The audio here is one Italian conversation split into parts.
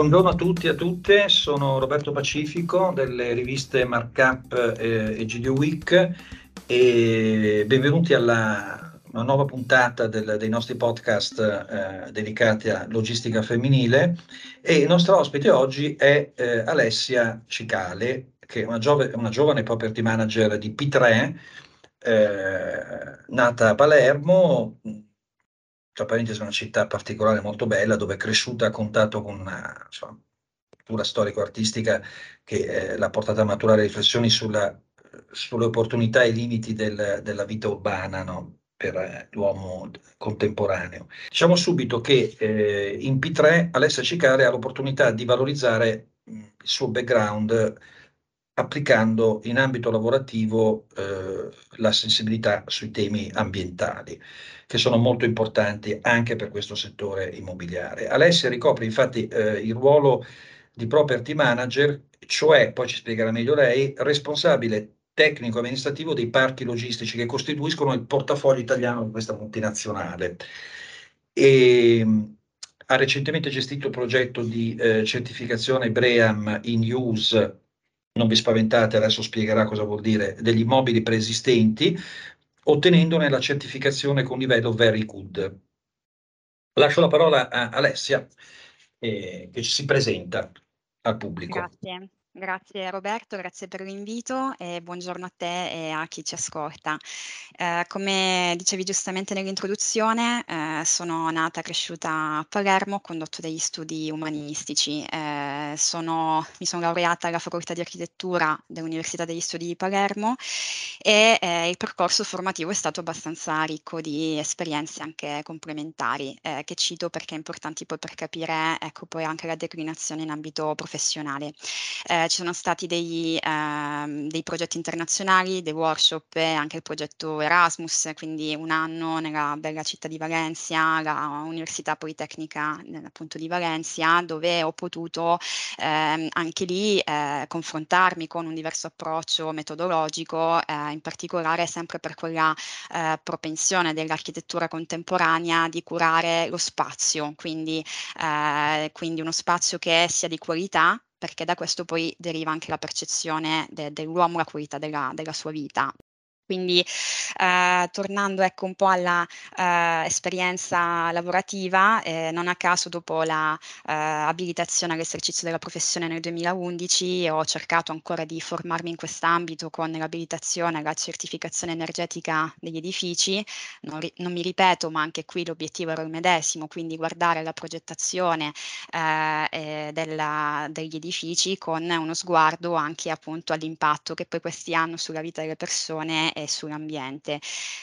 buongiorno a tutti e a tutte, sono Roberto Pacifico delle riviste Markup eh, e GDO Week e benvenuti alla una nuova puntata del, dei nostri podcast eh, dedicati a logistica femminile. E il nostro ospite oggi è eh, Alessia Cicale, che è una, giove, una giovane property manager di P3, eh, nata a Palermo, tra parentesi una città particolare molto bella dove è cresciuta a contatto con una insomma, cultura storico-artistica che eh, l'ha portata a maturare riflessioni sulla, sulle opportunità e i limiti del, della vita urbana no? per eh, l'uomo contemporaneo. Diciamo subito che eh, in P3 Alessia Cicare ha l'opportunità di valorizzare mh, il suo background applicando in ambito lavorativo eh, la sensibilità sui temi ambientali, che sono molto importanti anche per questo settore immobiliare. Alessia ricopre infatti eh, il ruolo di property manager, cioè, poi ci spiegherà meglio lei, responsabile tecnico-amministrativo dei parchi logistici che costituiscono il portafoglio italiano di questa multinazionale. E, ha recentemente gestito il progetto di eh, certificazione BREAM in use non vi spaventate, adesso spiegherà cosa vuol dire, degli immobili preesistenti, ottenendone la certificazione con livello Very Good. Lascio la parola a Alessia, eh, che ci si presenta al pubblico. Grazie. Grazie Roberto, grazie per l'invito e buongiorno a te e a chi ci ascolta. Eh, come dicevi giustamente nell'introduzione, eh, sono nata e cresciuta a Palermo, ho condotto degli studi umanistici. Eh, sono, mi sono laureata alla facoltà di architettura dell'Università degli Studi di Palermo e eh, il percorso formativo è stato abbastanza ricco di esperienze anche complementari, eh, che cito perché importanti poi per capire ecco, poi anche la declinazione in ambito professionale. Eh, ci sono stati dei, eh, dei, progetti internazionali, dei workshop e anche il progetto Erasmus, quindi un anno nella bella città di Valencia, la Università Politecnica appunto di Valencia, dove ho potuto eh, anche lì eh, confrontarmi con un diverso approccio metodologico, eh, in particolare sempre per quella eh, propensione dell'architettura contemporanea di curare lo spazio, quindi, eh, quindi uno spazio che sia di qualità perché da questo poi deriva anche la percezione de- dell'uomo, la qualità della, della sua vita. Quindi eh, tornando ecco un po' alla eh, lavorativa, eh, non a caso dopo la eh, abilitazione all'esercizio della professione nel 2011 ho cercato ancora di formarmi in quest'ambito con l'abilitazione alla certificazione energetica degli edifici. Non, ri- non, mi ripeto, ma anche qui l'obiettivo era il medesimo, quindi guardare la progettazione eh, della, degli edifici con uno sguardo anche appunto all'impatto che poi questi hanno sulla vita delle persone e sull'ambiente.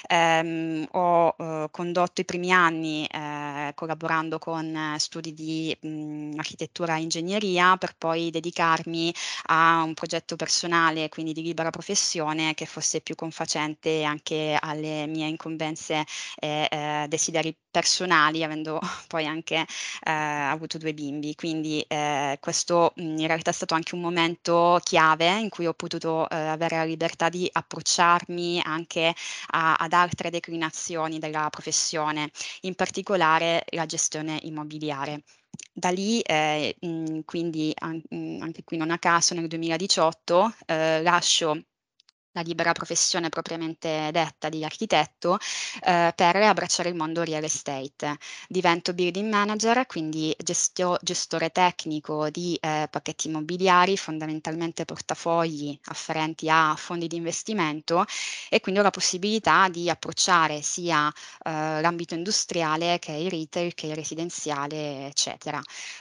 Eh, ho eh, condotto i primi anni eh, collaborando con eh, studi di mh, architettura e ingegneria per poi dedicarmi a un progetto personale, quindi di libera professione, che fosse più confacente anche alle mie incombenze e eh, desideri personali, avendo poi anche eh, avuto due bimbi. Quindi eh, questo in realtà è stato anche un momento chiave in cui ho potuto eh, avere la libertà di approcciarmi anche a, ad altre declinazioni della professione, in particolare la gestione immobiliare. Da lì, eh, mh, quindi mh, anche qui non a caso, nel 2018 eh, lascio la libera professione propriamente detta di architetto eh, per abbracciare il mondo real estate. Divento building manager, quindi gestio, gestore tecnico di eh, pacchetti immobiliari, fondamentalmente portafogli afferenti a fondi di investimento e quindi ho la possibilità di approcciare sia eh, l'ambito industriale che il retail, che il residenziale, eccetera.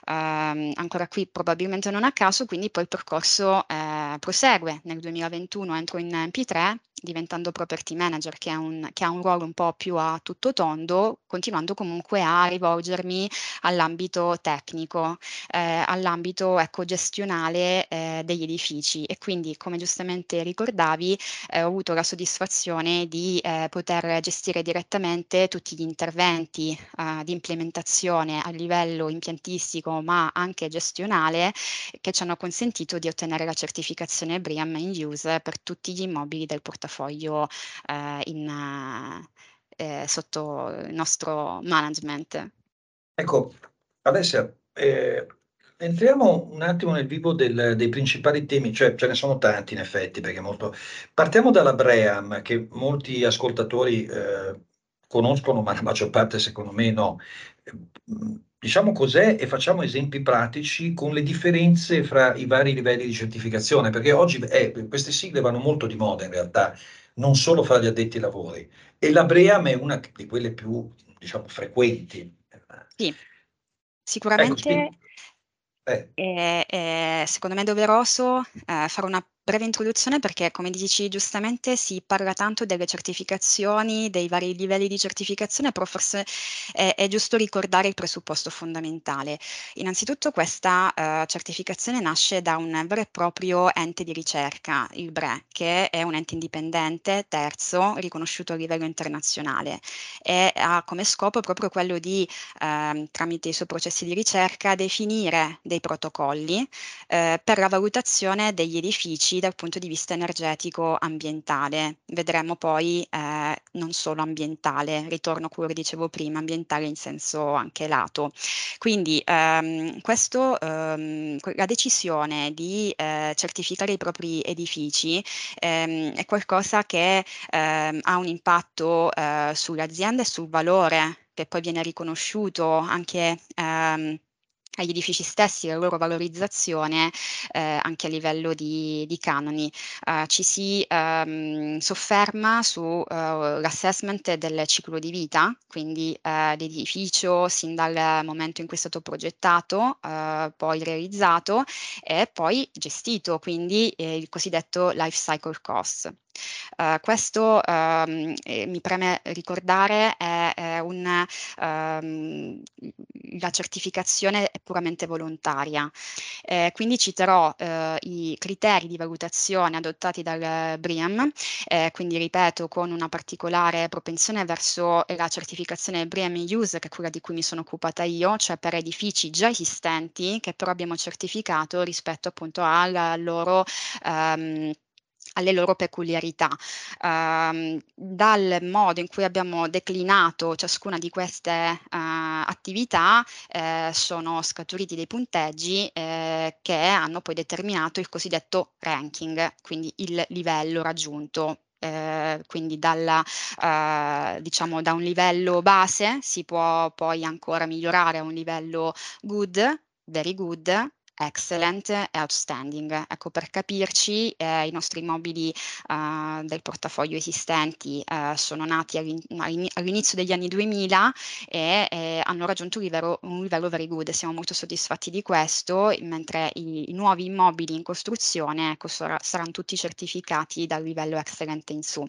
Um, ancora qui probabilmente non a caso, quindi poi il percorso eh, prosegue. Nel 2021 entro in MP3 diventando property manager che, un, che, ha un ruolo un po' più a tutto tondo, continuando comunque a rivolgermi all'ambito tecnico, eh, all'ambito ecco, gestionale eh, degli edifici. E quindi come giustamente ricordavi eh, ho avuto la soddisfazione di eh, poter gestire direttamente tutti gli interventi eh, di implementazione a livello impiantistico ma anche gestionale che ci hanno consentito di ottenere la certificazione BRIAM in use per tutti gli immobili del portafoglio portafoglio eh, in, eh, sotto il nostro management. Ecco, Alessia, eh, entriamo un attimo nel vivo del, dei principali temi, cioè ce ne sono tanti in effetti, perché molto... Partiamo dalla Bream, che molti ascoltatori eh, conoscono, ma la maggior parte secondo me no. Diciamo cos'è e facciamo esempi pratici con le differenze fra i vari livelli di certificazione, perché oggi eh, queste sigle vanno molto di moda in realtà, non solo fra gli addetti ai lavori. E la Bream è una di quelle più, diciamo, frequenti. Sì, sicuramente ecco, eh. è, è, secondo me doveroso eh, fare una breve introduzione perché, come dici giustamente, si parla tanto delle certificazioni, dei vari livelli di certificazione, però forse è, è giusto ricordare il presupposto fondamentale. Innanzitutto questa uh, certificazione nasce da un vero e proprio ente di ricerca, il BRE, che è un ente indipendente, terzo, riconosciuto a livello internazionale e ha come scopo proprio quello di, uh, tramite i suoi processi di ricerca, definire dei protocolli uh, per la valutazione degli edifici dal punto di vista energetico ambientale. Vedremo poi eh, non solo ambientale, ritorno a quello che dicevo prima, ambientale in senso anche lato. Quindi ehm, questo, ehm, la decisione di eh, certificare i propri edifici ehm, è qualcosa che ehm, ha un impatto eh, sulle aziende e sul valore che poi viene riconosciuto anche ehm, agli edifici stessi, la loro valorizzazione eh, anche a livello di, di canoni. Uh, ci si um, sofferma sull'assessment uh, del ciclo di vita, quindi uh, l'edificio sin dal momento in cui è stato progettato, poi realizzato e poi gestito, quindi eh, il cosiddetto life cycle cost. Uh, questo um, eh, mi preme ricordare è, è un, um, la certificazione è puramente volontaria, eh, quindi citerò eh, i criteri di valutazione adottati dal BRIAM, eh, quindi ripeto con una particolare propensione verso la certificazione BRIAM Use, che è quella di cui mi sono occupata io, cioè per edifici già esistenti che però abbiamo certificato rispetto appunto al loro um, alle loro peculiarità. Uh, dal modo in cui abbiamo declinato ciascuna di queste uh, attività uh, sono scaturiti dei punteggi eh, che hanno poi determinato il cosiddetto ranking, quindi il livello raggiunto eh, quindi dalla, eh, diciamo da un livello base si può poi ancora migliorare a un livello good, very good, excellent e outstanding. Ecco, per capirci, eh, i nostri immobili eh, del portafoglio esistenti eh, sono nati all'inizio degli anni 2000 e eh, hanno raggiunto un livello, un livello, very good. Siamo molto soddisfatti di questo, mentre i, i nuovi immobili in costruzione ecco, sar- saranno tutti certificati dal livello excellent in su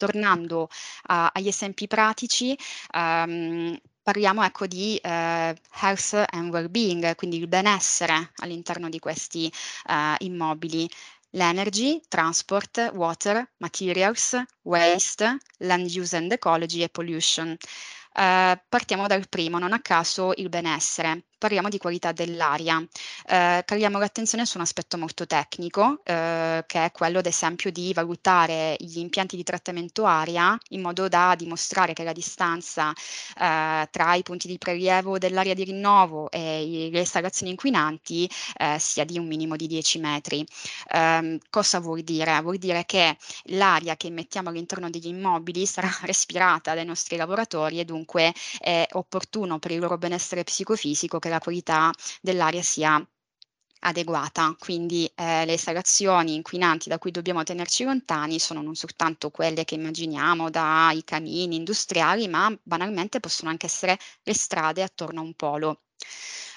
tornando uh, agli esempi pratici, um, parliamo ecco di eh, health and well-being, quindi il benessere all'interno di questi eh, immobili. L'energy, transport, water, materials, waste, land use and ecology e pollution. Uh, partiamo dal primo, non a caso il benessere parliamo di qualità dell'aria. Eh, caliamo l'attenzione su un aspetto molto tecnico, eh, che è quello ad esempio di valutare gli impianti di trattamento aria in modo da dimostrare che la distanza eh, tra i punti di prelievo dell'aria di rinnovo e le installazioni inquinanti eh, sia di un minimo di 10 metri. Ehm, cosa vuol dire? Vuol dire che l'aria che mettiamo all'interno degli immobili sarà respirata dai nostri lavoratori e dunque è opportuno per il loro benessere psicofisico che la qualità dell'aria sia adeguata, quindi eh, le installazioni inquinanti da cui dobbiamo tenerci lontani sono non soltanto quelle che immaginiamo dai camini industriali, ma banalmente possono anche essere le strade attorno a un polo.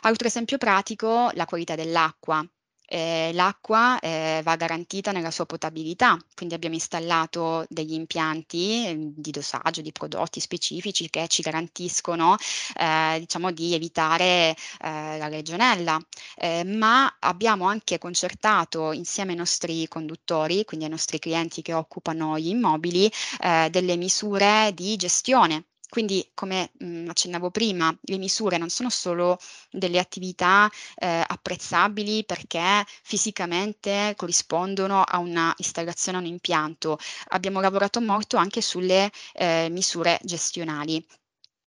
Altro esempio pratico, la qualità dell'acqua eh, l'acqua eh, va garantita nella sua potabilità, quindi abbiamo installato degli impianti eh, di dosaggio di prodotti specifici che ci garantiscono eh, diciamo, di evitare eh, la legionella, eh, ma abbiamo anche concertato insieme ai nostri conduttori, quindi ai nostri clienti che occupano gli immobili, delle misure di gestione quindi, come mh, mhmm, accennavo prima, le misure non sono solo delle attività eh, apprezzabili perché fisicamente corrispondono a una installazione, a un impianto. Abbiamo lavorato molto anche sulle eh, misure gestionali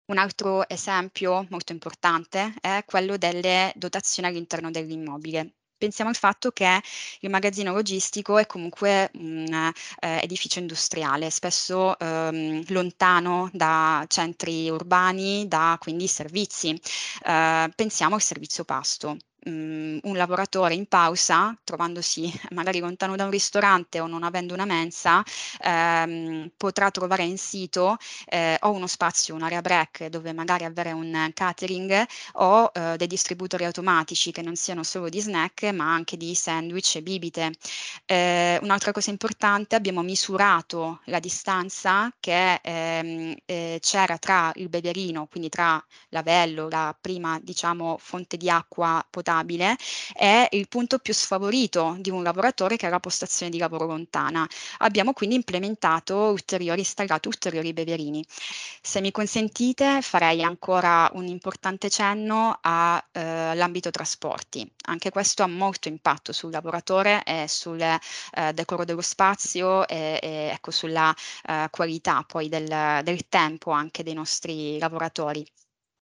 Un altro esempio molto importante è quello delle dotazioni all'interno dell'immobile. Pensiamo al fatto che il magazzino logistico è comunque un eh, edificio industriale, spesso ehm, lontano da centri urbani, da quindi servizi. Eh, pensiamo al servizio pasto mh, un lavoratore in pausa, trovandosi magari lontano da un ristorante o non avendo una mensa, ehm, potrà trovare in sito eh, o uno spazio, un'area break dove magari avere un catering o eh, dei distributori automatici che non siano solo di snack ma anche di sandwich e bibite. Eh, un'altra cosa importante, abbiamo misurato la distanza che ehm, eh, c'era tra il beverino, quindi tra l'avello, la prima diciamo fonte di acqua potabile, stabile è il punto più sfavorito di un lavoratore che ha la postazione di lavoro lontana. Abbiamo quindi implementato ulteriori, installato ulteriori beverini. Se mi consentite farei ancora un importante cenno all'ambito eh, trasporti. Anche questo ha molto impatto sul lavoratore e sul eh, decoro dello spazio e, e ecco, sulla eh, qualità poi del, del tempo anche dei nostri lavoratori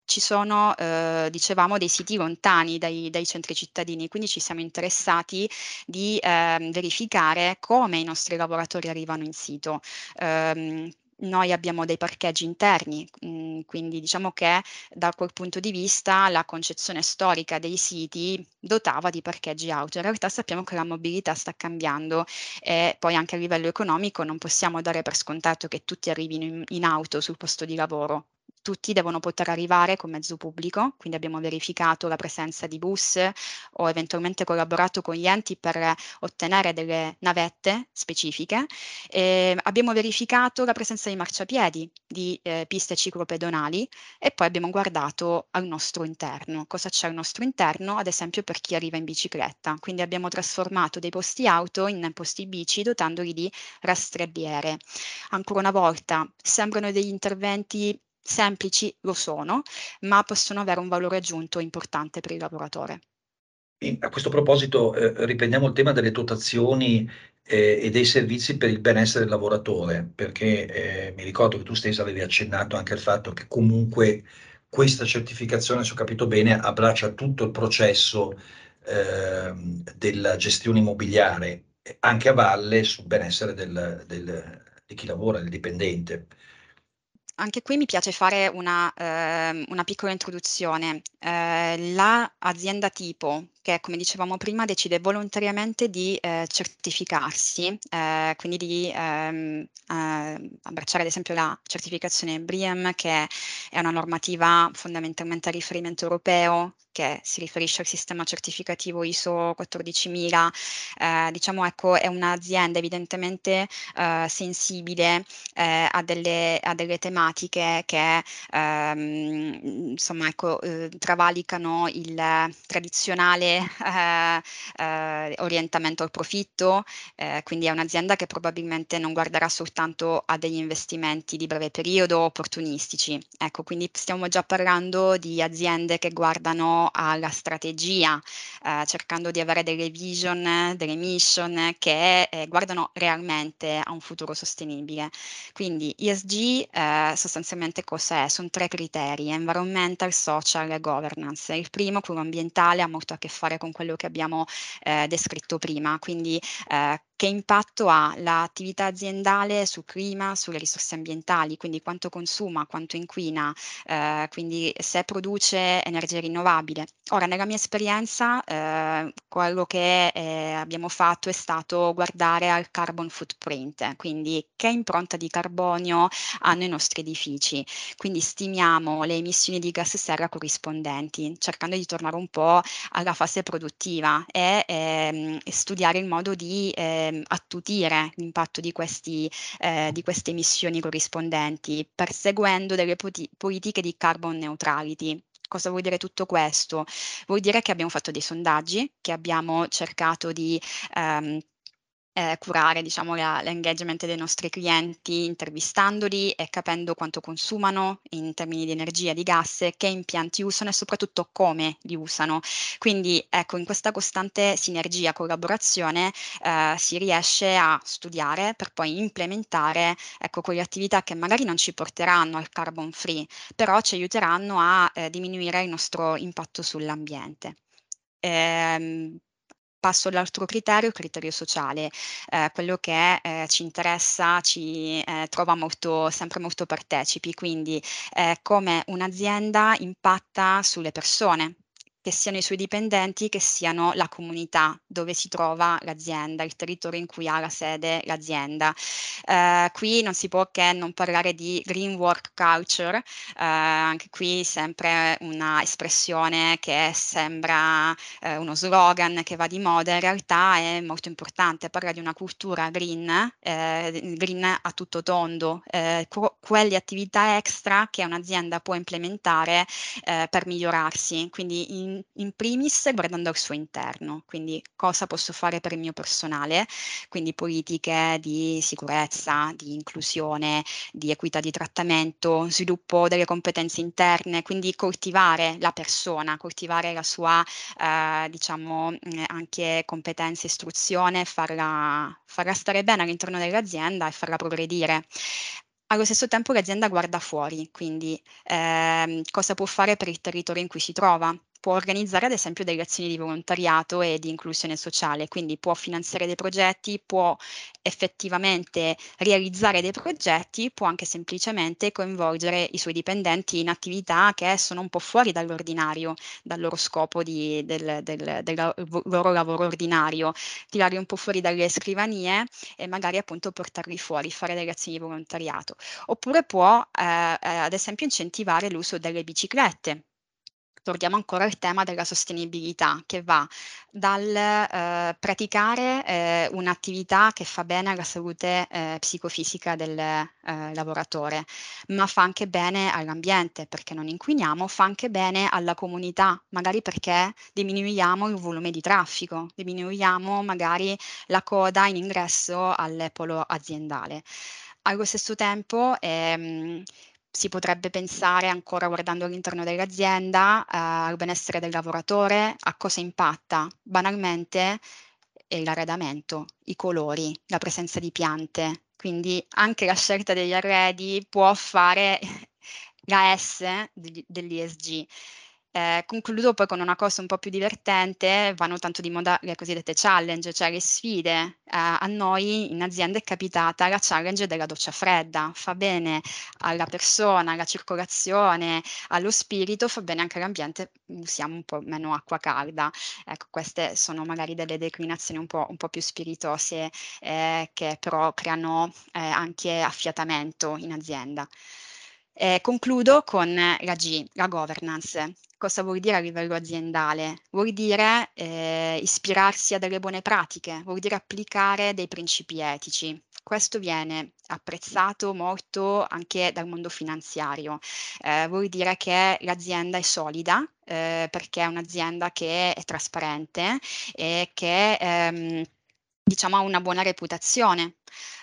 ci sono, eh, dicevamo, dei siti lontani dai, dai, centri cittadini, quindi ci siamo interessati di eh, verificare come i nostri lavoratori arrivano in sito. Eh, noi abbiamo dei parcheggi interni, mm, quindi diciamo che da quel punto di vista la concezione storica dei siti dotava di parcheggi auto. In realtà sappiamo che la mobilità sta cambiando e poi anche a livello economico non possiamo dare per scontato che tutti arrivino in, in auto sul posto di lavoro tutti devono poter arrivare con mezzo pubblico, quindi abbiamo verificato la presenza di bus o eventualmente collaborato con gli enti per ottenere delle navette specifiche. Eh, abbiamo verificato la presenza di marciapiedi, di eh, piste ciclopedonali e poi abbiamo guardato al nostro interno. Cosa c'è al nostro interno? Ad esempio per chi arriva in bicicletta. Quindi abbiamo trasformato dei posti auto in posti bici dotandoli di rastrebiere. Ancora una volta, sembrano degli interventi semplici lo sono, ma possono avere un valore aggiunto importante per il lavoratore. A questo proposito eh, riprendiamo il tema delle dotazioni eh, e dei servizi per il benessere del lavoratore, perché eh, mi ricordo che tu stessa avevi accennato anche al fatto che comunque questa certificazione, se ho capito bene, abbraccia tutto il processo ehm, della gestione immobiliare, anche a valle sul benessere del, del, di chi lavora, del dipendente anche qui mi piace fare una, eh, una piccola introduzione. Eh, l'azienda tipo che, come dicevamo prima, decide volontariamente di eh, certificarsi, eh, quindi di ehm, eh, abbracciare ad esempio la certificazione BRIEM, che è una normativa fondamentalmente a riferimento europeo, che si riferisce al sistema certificativo ISO 14000, eh, diciamo ecco è un'azienda evidentemente eh, sensibile eh, a delle, a, delle, tematiche che ehm, insomma ecco eh, travalicano il tradizionale eh, eh, orientamento al profitto, quindi è un'azienda che probabilmente non guarderà soltanto a degli investimenti di breve periodo opportunistici. Ecco, quindi stiamo già parlando di aziende che guardano alla strategia, eh, cercando di avere delle vision, delle mission che eh, guardano realmente a un futuro sostenibile. Quindi ESG eh, sostanzialmente cos'è? Sono tre criteri, environmental, social e governance. Il primo, quello ambientale, ha molto a che fare con quello che abbiamo eh, descritto prima, quindi eh, che impatto ha l'attività aziendale sul clima, sulle risorse ambientali, quindi quanto consuma, quanto inquina, eh, quindi se produce energia rinnovabile. Ora, nella mia esperienza, eh, quello che eh, abbiamo fatto è stato guardare al carbon footprint, quindi che impronta di carbonio hanno i nostri edifici. Quindi stimiamo le emissioni di gas serra corrispondenti, cercando di tornare un po' alla fase produttiva e ehm, studiare il modo di eh, ehm, attutire l'impatto di, questi, eh, di queste emissioni corrispondenti, perseguendo delle poti- politiche di carbon neutrality. Cosa vuol dire tutto questo? Vuol dire che abbiamo fatto dei sondaggi, che abbiamo cercato di ehm, eh, curare diciamo, la, l'engagement dei nostri clienti intervistandoli e capendo quanto consumano in termini di energia, di gas, che impianti usano e soprattutto come li usano. Quindi ecco, in questa costante sinergia, collaborazione eh, si riesce a studiare per poi implementare ecco, quelle attività che magari non ci porteranno al carbon free, però ci aiuteranno a eh, diminuire il nostro impatto sull'ambiente. Eh, passo all'altro criterio, il criterio sociale, eh, quello che eh, ci interessa, ci eh, trova molto, sempre molto partecipi, quindi eh, come un'azienda impatta sulle persone, che siano i suoi dipendenti, che siano la comunità dove si trova l'azienda, il territorio in cui ha la sede l'azienda. Eh, qui non si può che non parlare di green work culture, eh, anche qui sempre una espressione che sembra eh, uno slogan che va di moda, in realtà è molto importante, parla di una cultura green, eh, green a tutto tondo, eh, quelle attività extra che un'azienda può implementare eh, per migliorarsi, quindi in in, primis guardando al suo interno, quindi cosa posso fare per il mio personale, quindi politiche di sicurezza, di inclusione, di equità di trattamento, sviluppo delle competenze interne, quindi coltivare la persona, coltivare la sua, eh, diciamo, anche competenza, istruzione, farla, farla stare bene all'interno dell'azienda e farla progredire. Allo stesso tempo l'azienda guarda fuori, quindi ehm, cosa può fare per il territorio in cui si trova, può organizzare ad esempio delle azioni di volontariato e di inclusione sociale, quindi può finanziare dei progetti, può effettivamente realizzare dei progetti, può anche semplicemente coinvolgere i suoi dipendenti in attività che sono un po' fuori dall'ordinario, dal loro scopo di, del, del, del, loro lavoro ordinario, tirarli un po' fuori dalle scrivanie e magari appunto portarli fuori, fare delle azioni di volontariato. Oppure può eh, eh ad esempio incentivare l'uso delle biciclette torniamo ancora al tema della sostenibilità, che va dal eh, praticare eh, un'attività che fa bene alla salute eh, psicofisica del eh, lavoratore, ma fa anche bene all'ambiente perché non inquiniamo, fa anche bene alla comunità, magari perché diminuiamo il volume di traffico, diminuiamo magari la coda in ingresso al polo aziendale. Allo stesso tempo, ehm, si potrebbe pensare ancora guardando all'interno dell'azienda eh, al benessere del lavoratore, a cosa impatta banalmente l'arredamento, i colori, la presenza di piante. Quindi anche la scelta degli arredi può fare la S dell'ESG. Eh, concludo poi con una cosa un po' più divertente, vanno tanto di moda le cosiddette challenge, cioè le sfide. Eh, a noi in azienda è capitata la challenge della doccia fredda, fa bene alla persona, alla circolazione, allo spirito, fa bene anche all'ambiente, usiamo un po' meno acqua calda. Ecco, queste sono magari delle declinazioni un po', un po più spiritose eh, che però creano eh, anche affiatamento in azienda. Eh, concludo con la G, la governance cosa vuol dire a livello aziendale? Vuol dire eh, ispirarsi a delle buone pratiche, vuol dire applicare dei principi etici. Questo viene apprezzato molto anche dal mondo finanziario. Eh, vuol dire che l'azienda è solida eh, perché è un'azienda che è trasparente e che ehm, diciamo ha una buona reputazione.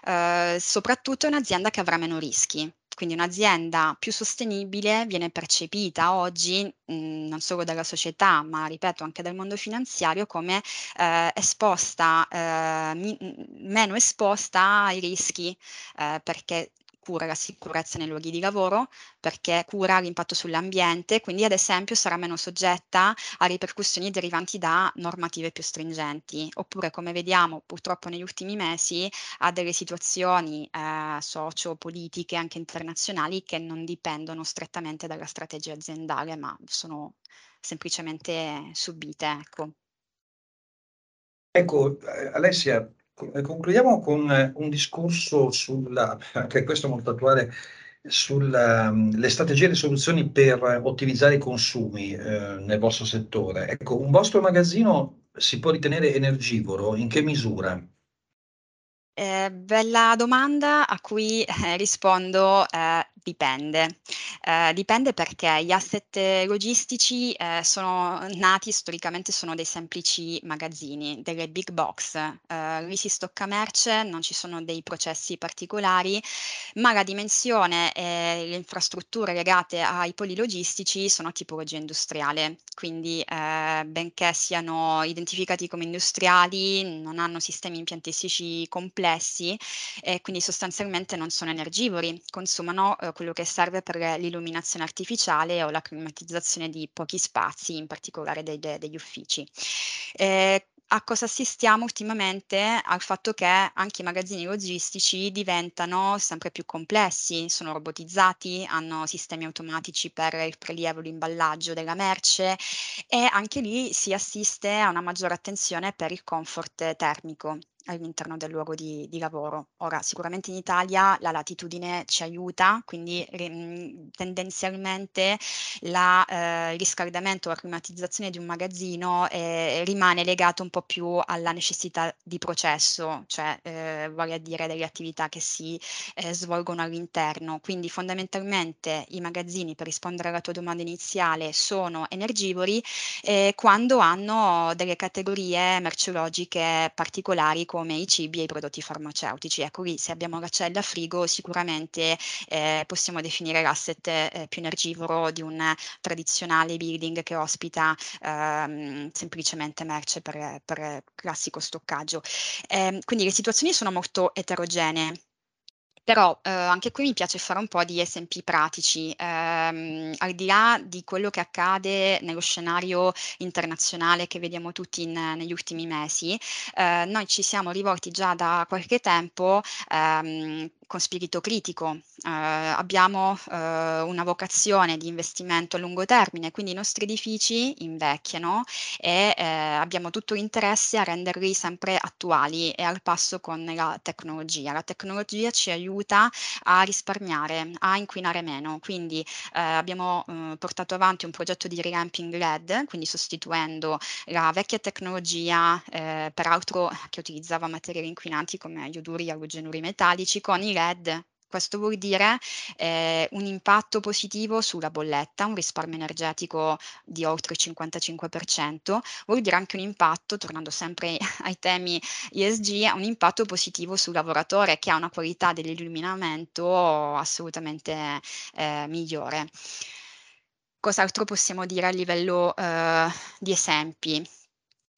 Eh, soprattutto è un'azienda che avrà meno rischi quindi un'azienda più sostenibile viene percepita oggi mh, mhmm, non solo dalla società, ma ripeto anche dal mondo finanziario come eh, esposta, eh, mi, meno esposta ai rischi, eh, perché cura la sicurezza nei luoghi di lavoro, perché cura l'impatto sull'ambiente, quindi ad esempio sarà meno soggetta a ripercussioni derivanti da normative più stringenti, oppure come vediamo purtroppo negli ultimi mesi a delle situazioni eh, socio-politiche anche internazionali che non dipendono strettamente dalla strategia aziendale, ma sono semplicemente subite. Ecco. Ecco, eh, Alessia, concludiamo con eh, un discorso sulla, anche questo molto attuale, sulle mm, strategie e le soluzioni per ottimizzare i consumi eh, nel vostro settore. Ecco, un vostro magazzino si può ritenere energivoro? In che misura? Eh, bella domanda a cui eh, rispondo eh, Dipende. Ehm, dipende perché gli asset logistici, ehm, sono nati storicamente sono dei semplici magazzini, delle big box. Ehm, lì si stocca merce, non ci sono dei processi particolari, ma la dimensione e le infrastrutture legate ai poli logistici sono a tipologia industriale. Quindi, benché siano identificati come industriali, non hanno sistemi impiantistici complessi e quindi sostanzialmente non sono energivori, consumano, uhm, quello che serve per l'illuminazione artificiale o la climatizzazione di pochi spazi, in particolare dei de degli uffici. Ehm, a cosa assistiamo ultimamente? Al fatto che anche i magazzini logistici diventano sempre più complessi, sono robotizzati, hanno sistemi automatici per il prelievo e l'imballaggio della merce e anche lì si assiste a una maggiore attenzione per il comfort termico all'interno del luogo di di lavoro. Ora, sicuramente in Italia la latitudine ci aiuta, quindi mhmm, tendenzialmente la ehm, il riscaldamento o la climatizzazione di un magazzino, ehm, rimane legato un po' più alla necessità di processo, cioè, ehm, vale a dire delle attività che si, ehm, svolgono all'interno. Quindi fondamentalmente i magazzini, per rispondere alla tua domanda iniziale, sono energivori, ehm, quando hanno delle categorie merceologiche particolari come i cibi e i prodotti farmaceutici. Ecco lì se abbiamo la cella frigo sicuramente, ehm, possiamo definire l'asset, ehm, più energivoro di un tradizionale building che ospita, ehm, semplicemente merce per per classico stoccaggio. Ehm, quindi le situazioni sono molto eterogenee. Però, uhm, anche qui mi piace fare un po' di esempi pratici. Ehm, al di là di quello che accade nello scenario internazionale che vediamo tutti in negli ultimi mesi, ehm, noi ci siamo rivolti già da qualche tempo, ehm, con spirito critico. Ehm, abbiamo, uhm, una vocazione di investimento a lungo termine, quindi i nostri edifici invecchiano e, ehm, abbiamo tutto l'interesse a renderli sempre attuali e al passo con la tecnologia. La tecnologia ci aiuta a risparmiare, a inquinare meno. Quindi, ehm, abbiamo, uhm, portato avanti un progetto di revamping LED, quindi sostituendo la vecchia tecnologia, ehm, peraltro che utilizzava materiali inquinanti come ioduri e alogenuri metallici, con i LED. Questo vuol dire, ehm, un impatto positivo sulla bolletta, un risparmio energetico di oltre il 55%, vuol dire anche un impatto, tornando sempre ai temi ESG, un impatto positivo sul lavoratore che ha una qualità dell'illuminamento assolutamente, ehm, migliore. Cos'altro possiamo dire a livello, uhm, di esempi?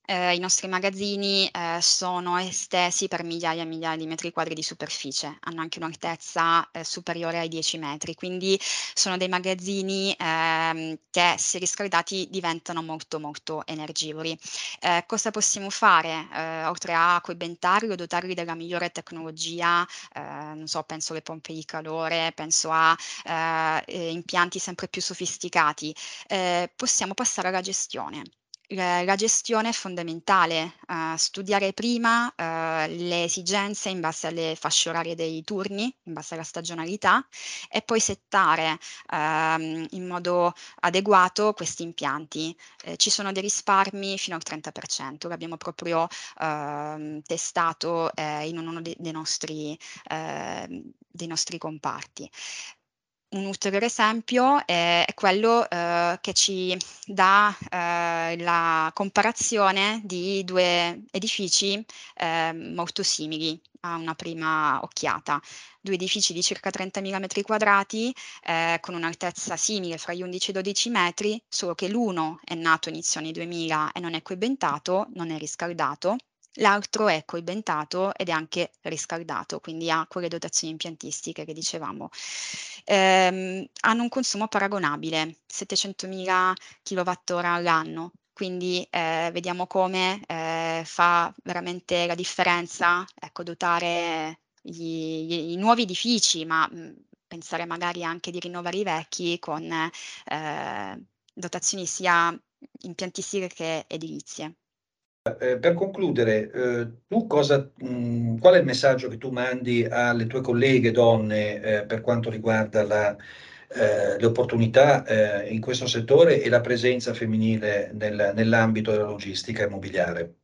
Ehm, i nostri magazzini, ehm, sono estesi per migliaia e migliaia di metri quadri di superficie, hanno anche un'altezza, ehm, superiore ai 10 metri, quindi sono dei magazzini, ehm, che se riscaldati diventano molto, molto energivori. Ehm, cosa possiamo fare? Ehm, oltre a coebentarli o dotarli della migliore tecnologia, ehm, non so, penso alle pompe di calore, penso a, impianti sempre più sofisticati, possiamo passare alla gestione. La la gestione è fondamentale, uhm, studiare prima, uhm, le esigenze in base alle fasce orarie dei turni, in base alla stagionalità e poi settare, uhm, in modo adeguato questi impianti. Ehm, ci sono dei risparmi fino al 30%, l'abbiamo proprio, uhm, testato, ehm, in uno de dei nostri ehm, dei nostri comparti. Un ulteriore esempio è è quello, uhm, che ci dà, ehm, la comparazione di 2 edifici, ehm, molto simili a una prima occhiata. 2 edifici di circa 30.000 metri quadrati, ehm, con un'altezza simile fra gli 11 e i 12 metri, solo che l'uno è nato inizio anni 2000 e non è coebentato, non è riscaldato, L'altro è coibentato ed è anche riscaldato, quindi ha quelle dotazioni impiantistiche che dicevamo. Ehm, hanno un consumo paragonabile, 700.000 kWh all'anno, quindi, ehm, vediamo come, ehm, fa veramente la differenza, ecco, dotare gli gli i nuovi edifici, ma, mhmm, pensare magari anche di rinnovare i vecchi con, ehm, dotazioni sia impiantistiche che edilizie. Eh, per concludere, eh, tu cosa, mh, qual è il messaggio che tu mandi alle tue colleghe donne eh, per quanto riguarda la, eh, le opportunità eh, in questo settore e la presenza femminile nel, nell'ambito della logistica immobiliare?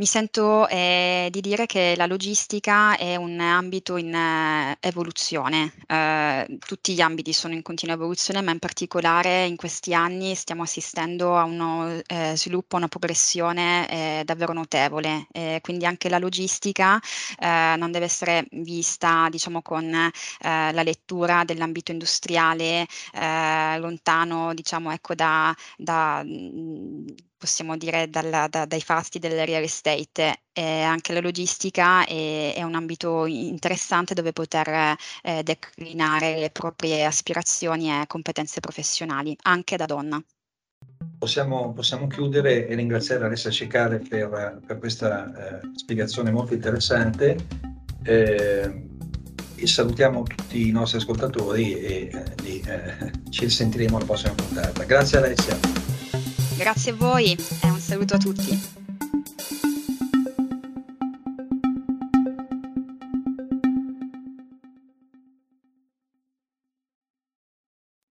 Mi sento eh, di dire che la logistica è un ambito in eh, evoluzione, eh, tutti gli ambiti sono in continua evoluzione, ma in particolare in questi anni stiamo assistendo a uno eh, sviluppo, a una progressione eh, davvero notevole, quindi anche la logistica eh, non deve essere vista diciamo, con la lettura dell'ambito industriale lontano diciamo, ecco, da, da possiamo dire dalla, da, dai fasti del real estate. Eh, anche la logistica è, è, un ambito interessante dove poter eh, declinare le proprie aspirazioni e competenze professionali, anche da donna. Possiamo, possiamo chiudere e ringraziare Alessia Cecare per, per questa eh, spiegazione molto interessante. Eh, salutiamo tutti i nostri ascoltatori e eh, eh, ci sentiremo alla prossima puntata. Grazie Alessia. Grazie a voi e un saluto a tutti.